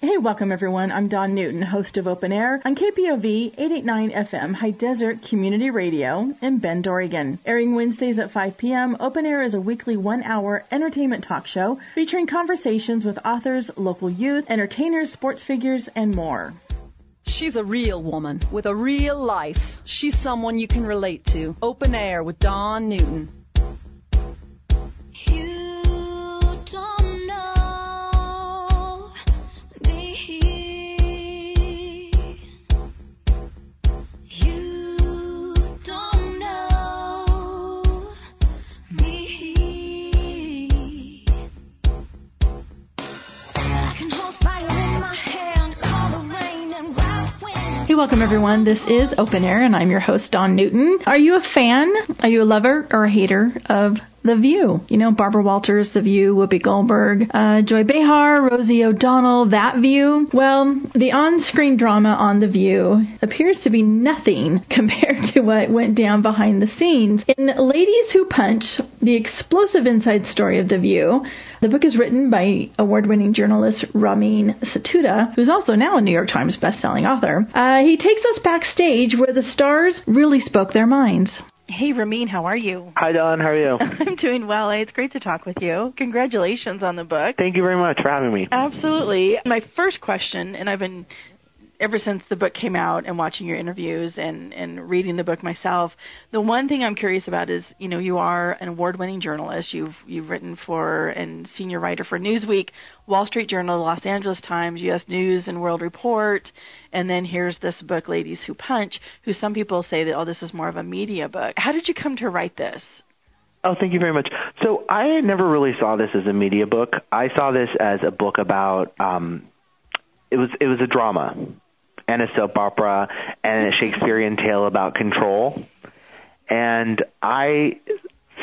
Hey, welcome everyone. I'm Don Newton, host of Open Air on KPOV 889 FM High Desert Community Radio in Bend, Oregon. Airing Wednesdays at 5 p.m., Open Air is a weekly one hour entertainment talk show featuring conversations with authors, local youth, entertainers, sports figures, and more. She's a real woman with a real life. She's someone you can relate to. Open Air with Don Newton. Welcome everyone. This is Open Air, and I'm your host, Don Newton. Are you a fan? Are you a lover or a hater of the View. You know, Barbara Walters, The View, Whoopi Goldberg, uh, Joy Behar, Rosie O'Donnell, That View. Well, the on-screen drama on The View appears to be nothing compared to what went down behind the scenes. In Ladies Who Punch, the explosive inside story of The View, the book is written by award-winning journalist Ramin Setoodeh, who's also now a New York Times bestselling author. Uh, he takes us backstage where the stars really spoke their minds. Hey, Ramin, how are you? Hi, Don. How are you? I'm doing well. It's great to talk with you. Congratulations on the book. Thank you very much for having me. Absolutely. My first question, and I've been ever since the book came out and watching your interviews and and reading the book myself, the one thing I'm curious about is, you know, you are an award-winning journalist. You've you've written for and senior writer for Newsweek, Wall Street Journal, Los Angeles Times, U.S. News and World Report, and then here's this book, Ladies Who Punch, who some people say that oh, this is more of a media book. How did you come to write this? Oh, thank you very much. So I never really saw this as a media book. I saw this as a book about um it was it was a drama and a soap opera and a Shakespearean tale about control. And I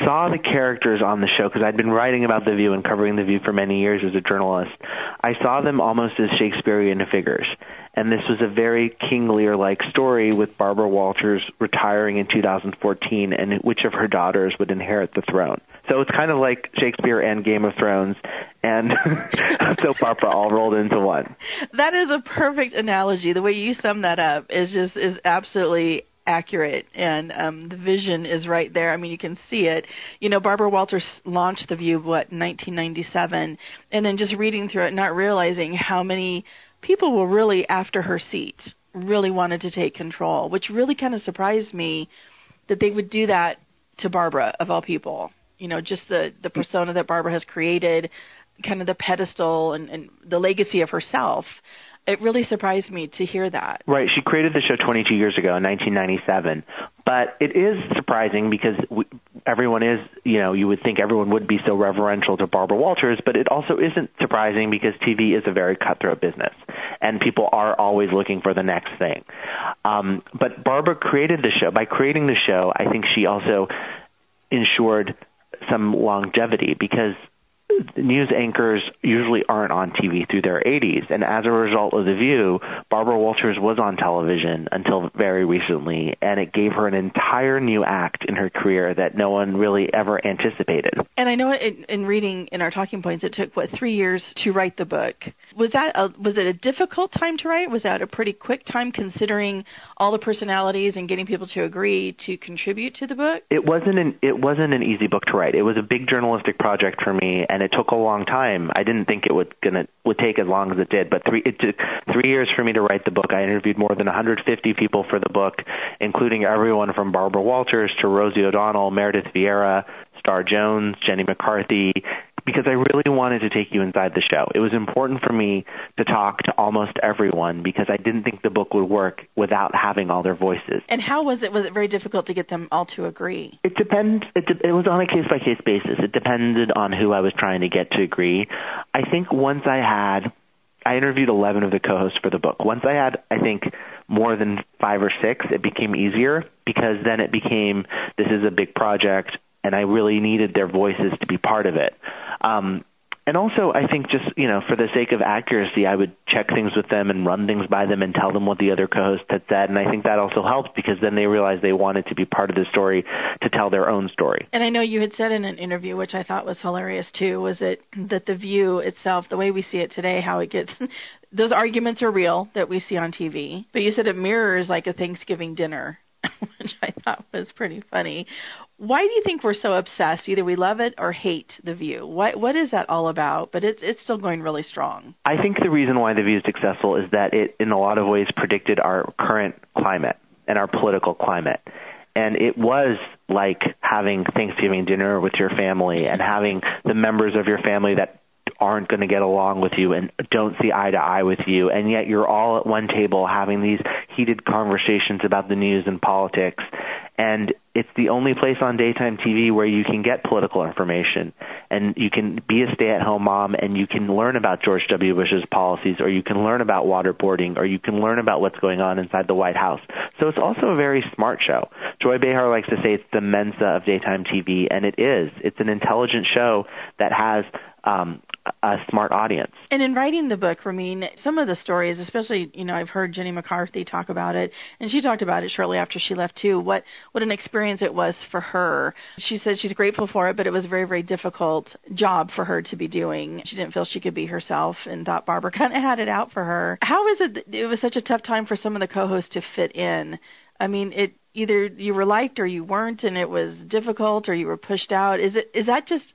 saw the characters on the show because I'd been writing about The View and covering The View for many years as a journalist. I saw them almost as Shakespearean figures. And this was a very King Lear like story with Barbara Walters retiring in 2014 and which of her daughters would inherit the throne. So it's kind of like Shakespeare and Game of Thrones and soap opera all rolled into one. That is a perfect analogy. The way you sum that up is just is absolutely accurate and um the vision is right there i mean you can see it you know barbara walters launched the view what 1997 and then just reading through it not realizing how many people were really after her seat really wanted to take control which really kind of surprised me that they would do that to barbara of all people you know just the the persona that Barbara has created, kind of the pedestal and, and the legacy of herself. It really surprised me to hear that. Right, she created the show 22 years ago in 1997, but it is surprising because we, everyone is, you know, you would think everyone would be so reverential to Barbara Walters, but it also isn't surprising because TV is a very cutthroat business, and people are always looking for the next thing. Um, but Barbara created the show. By creating the show, I think she also ensured some longevity because news anchors usually aren't on TV through their 80s. And as a result of The View, Barbara Walters was on television until very recently, and it gave her an entire new act in her career that no one really ever anticipated. And I know in, in reading in our talking points, it took, what, three years to write the book. Was that a, was it a difficult time to write? Was that a pretty quick time considering all the personalities and getting people to agree to contribute to the book? It wasn't an, it wasn't an easy book to write. It was a big journalistic project for me, and it took a long time. I didn't think it would gonna would take as long as it did, but three it took three years for me to write the book. I interviewed more than 150 people for the book, including everyone from Barbara Walters to Rosie O'Donnell, Meredith Vieira, Star Jones, Jenny McCarthy, because I really wanted to take you inside the show. It was important for me to talk to almost everyone because I didn't think the book would work without having all their voices. And how was it? Was it very difficult to get them all to agree? It depends. It, de- it was on a case by case basis. It depended on who I was trying to get to agree. I think once I had, I interviewed 11 of the co-hosts for the book. Once I had, I think, more than five or six, it became easier because then it became this is a big project and I really needed their voices to be part of it. Um, and also I think just you know for the sake of accuracy, I would check things with them and run things by them and tell them what the other co-hosts had said, and I think that also helped because then they realized they wanted to be part of the story to tell their own story. And I know you had said in an interview, which I thought was hilarious too, was it that the View itself, the way we see it today, how it gets those arguments are real that we see on TV, but you said it mirrors like a Thanksgiving dinner which I thought was pretty funny. Why do you think we're so obsessed? Either we love it or hate The View. What what is that all about? But it's it's still going really strong. I think the reason why The View is successful is that it, in a lot of ways, predicted our current climate and our political climate. And it was like having Thanksgiving dinner with your family and having the members of your family that aren't going to get along with you and don't see eye to eye with you, and yet you're all at one table having these heated conversations about the news and politics. And it's the only place on daytime TV where you can get political information and you can be a stay at home mom and you can learn about George W. Bush's policies or you can learn about waterboarding or you can learn about what's going on inside the White House. So it's also a very smart show. Joy Behar likes to say it's the Mensa of daytime TV and it is. It's an intelligent show that has um, a smart audience. And in writing the book, Ramin, some of the stories, especially, you know, I've heard Jenny McCarthy talk about it, and she talked about it shortly after she left too. What what an experience it was for her. She said she's grateful for it, but it was a very very difficult job for her to be doing. She didn't feel she could be herself, and thought Barbara kind of had it out for her. How is it? that It was such a tough time for some of the co-hosts to fit in. I mean, it either you were liked or you weren't, and it was difficult, or you were pushed out. Is it is that just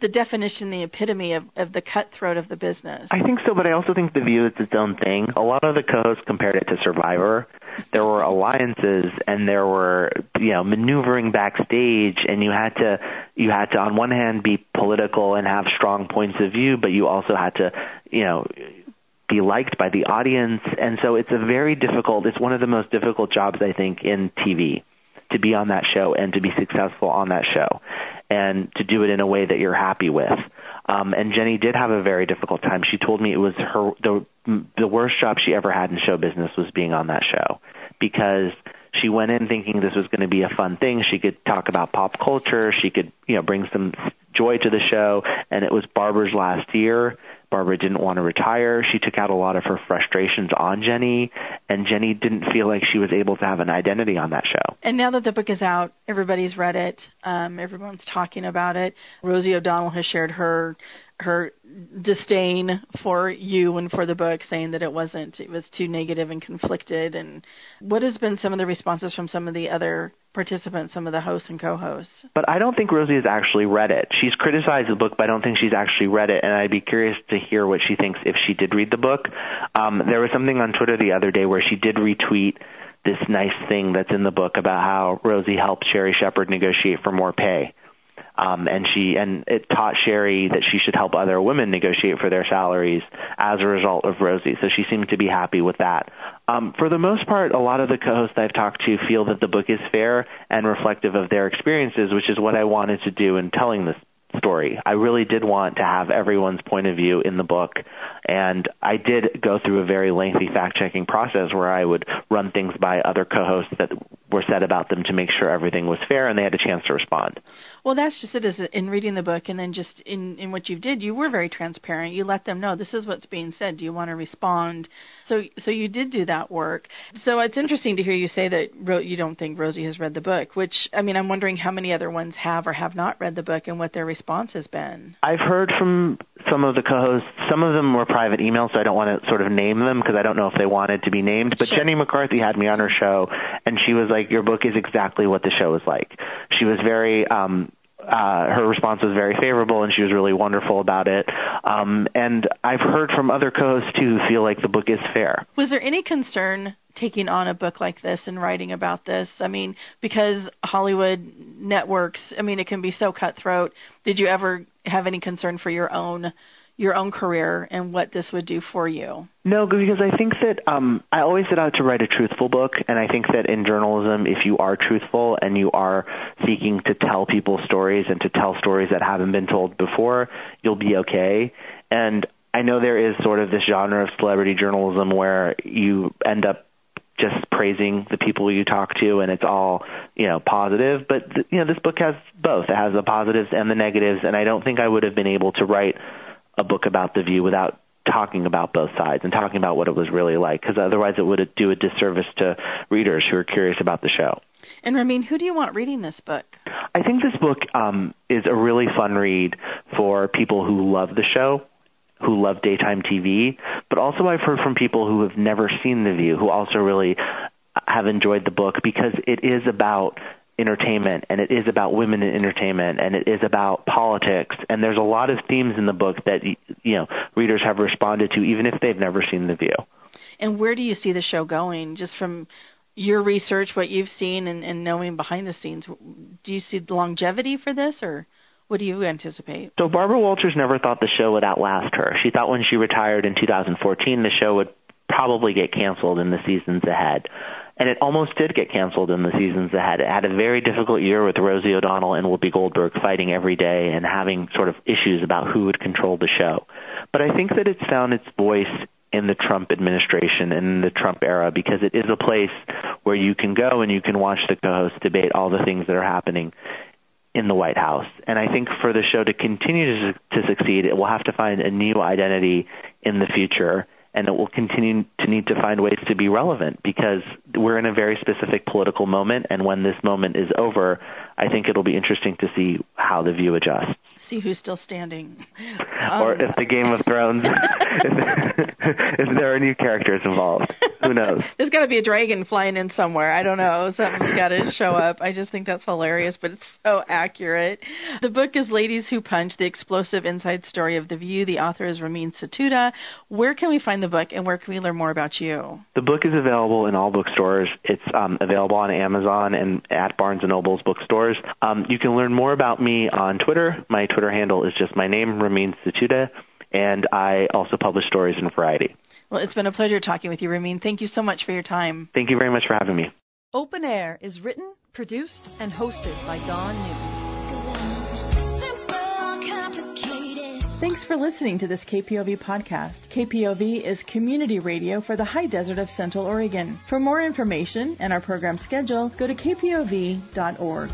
the definition, the epitome of, of the cutthroat of the business. I think so, but I also think The View is its own thing. A lot of the co-hosts compared it to Survivor. There were alliances and there were, you know, maneuvering backstage and you had to, you had to on one hand be political and have strong points of view, but you also had to, you know, be liked by the audience. And so it's a very difficult, it's one of the most difficult jobs, I think, in TV to be on that show and to be successful on that show and to do it in a way that you're happy with. Um, and Jenny did have a very difficult time. She told me it was her the the worst job she ever had in show business was being on that show because she went in thinking this was going to be a fun thing. She could talk about pop culture. She could, you know, bring some joy to the show. And it was Barbara's last year. Barbara didn't want to retire. She took out a lot of her frustrations on Jenny, and Jenny didn't feel like she was able to have an identity on that show. And now that the book is out, everybody's read it. Um, everyone's talking about it. Rosie O'Donnell has shared her her disdain for you and for the book, saying that it wasn't, it was too negative and conflicted. And what has been some of the responses from some of the other participants, some of the hosts and co-hosts? But I don't think Rosie has actually read it. She's criticized the book, but I don't think she's actually read it. And I'd be curious to hear what she thinks if she did read the book. Um, there was something on Twitter the other day where she did retweet this nice thing that's in the book about how Rosie helped Sherri Shepherd negotiate for more pay um, and she and it taught Sherri that she should help other women negotiate for their salaries as a result of Rosie. So she seemed to be happy with that. Um, for the most part, a lot of the co-hosts I've talked to feel that the book is fair and reflective of their experiences, which is what I wanted to do in telling this story. I really did want to have everyone's point of view in the book, and I did go through a very lengthy fact checking process where I would run things by other co hosts that were said about them to make sure everything was fair and they had a chance to respond. Well, that's just it. Is in reading the book and then just in in what you did, you were very transparent. You let them know this is what's being said. Do you want to respond? So so you did do that work. So it's interesting to hear you say that you don't think Rosie has read the book. Which I mean, I'm wondering how many other ones have or have not read the book and what their response has been. I've heard from some of the co-hosts. Some of them were private emails, so I don't want to sort of name them because I don't know if they wanted to be named. But sure. Jenny McCarthy had me on her show, and she was like, "Your book is exactly what the show is like." She was very um uh, her response was very favorable and she was really wonderful about it. Um, and I've heard from other co-hosts too who feel like the book is fair. Was there any concern taking on a book like this and writing about this? I mean, because Hollywood networks, I mean, it can be so cutthroat. Did you ever have any concern for your own your own career and what this would do for you? No, because I think that um, I always set out to write a truthful book, and I think that in journalism, if you are truthful and you are seeking to tell people stories and to tell stories that haven't been told before, you'll be okay. And I know there is sort of this genre of celebrity journalism where you end up just praising the people you talk to and it's all you know positive but you know this book has both it has the positives and the negatives and i don't think i would have been able to write a book about the view without talking about both sides and talking about what it was really like because otherwise it would do a disservice to readers who are curious about the show. And Ramin, who do you want reading this book? I think this book um, is a really fun read for people who love the show, who love daytime TV, but also I've heard from people who have never seen The View who also really have enjoyed the book because it is about entertainment and it is about women in entertainment and it is about politics and there's a lot of themes in the book that you know readers have responded to even if they've never seen the view and where do you see the show going just from your research what you've seen and, and knowing behind the scenes do you see the longevity for this or what do you anticipate? So Barbara Walters never thought the show would outlast her. She thought when she retired in 2014 the show would probably get canceled in the seasons ahead and it almost did get canceled in the seasons ahead. It had a very difficult year with Rosie O'Donnell and Whoopi Goldberg fighting every day and having sort of issues about who would control the show. But I think that it's found its voice in the Trump administration and in the Trump era because it is a place where you can go and you can watch the co-hosts debate all the things that are happening in the White House. And I think for the show to continue to, to succeed, it will have to find a new identity in the future and it will continue to need to find ways to be relevant because we're in a very specific political moment and when this moment is over i think it'll be interesting to see how the view adjusts see who's still standing. Or um, if the game of thrones if, if there are new characters involved? Who knows? There's got to be a dragon flying in somewhere. I don't know. Something's got to show up. I just think that's hilarious but it's so accurate. The book is ladies who punch the explosive inside story of the view. The author is ramin setoodeh. Where can we find the book, and where can we learn more about you? The book is available in all bookstores. It's um, available on Amazon and at Barnes and Noble's bookstores. Um, you can learn more about me on Twitter. My Twitter handle is just my name, Ramin Setoodeh, and I also publish stories in Variety. Well, it's been a pleasure talking with you, Ramin. Thank you so much for your time. Thank you very much for having me. Open Air is written, produced, and hosted by Don Newton. Thanks for listening to this KPOV podcast. KPOV is community radio for the high desert of Central Oregon. For more information and our program schedule, go to kpov.org.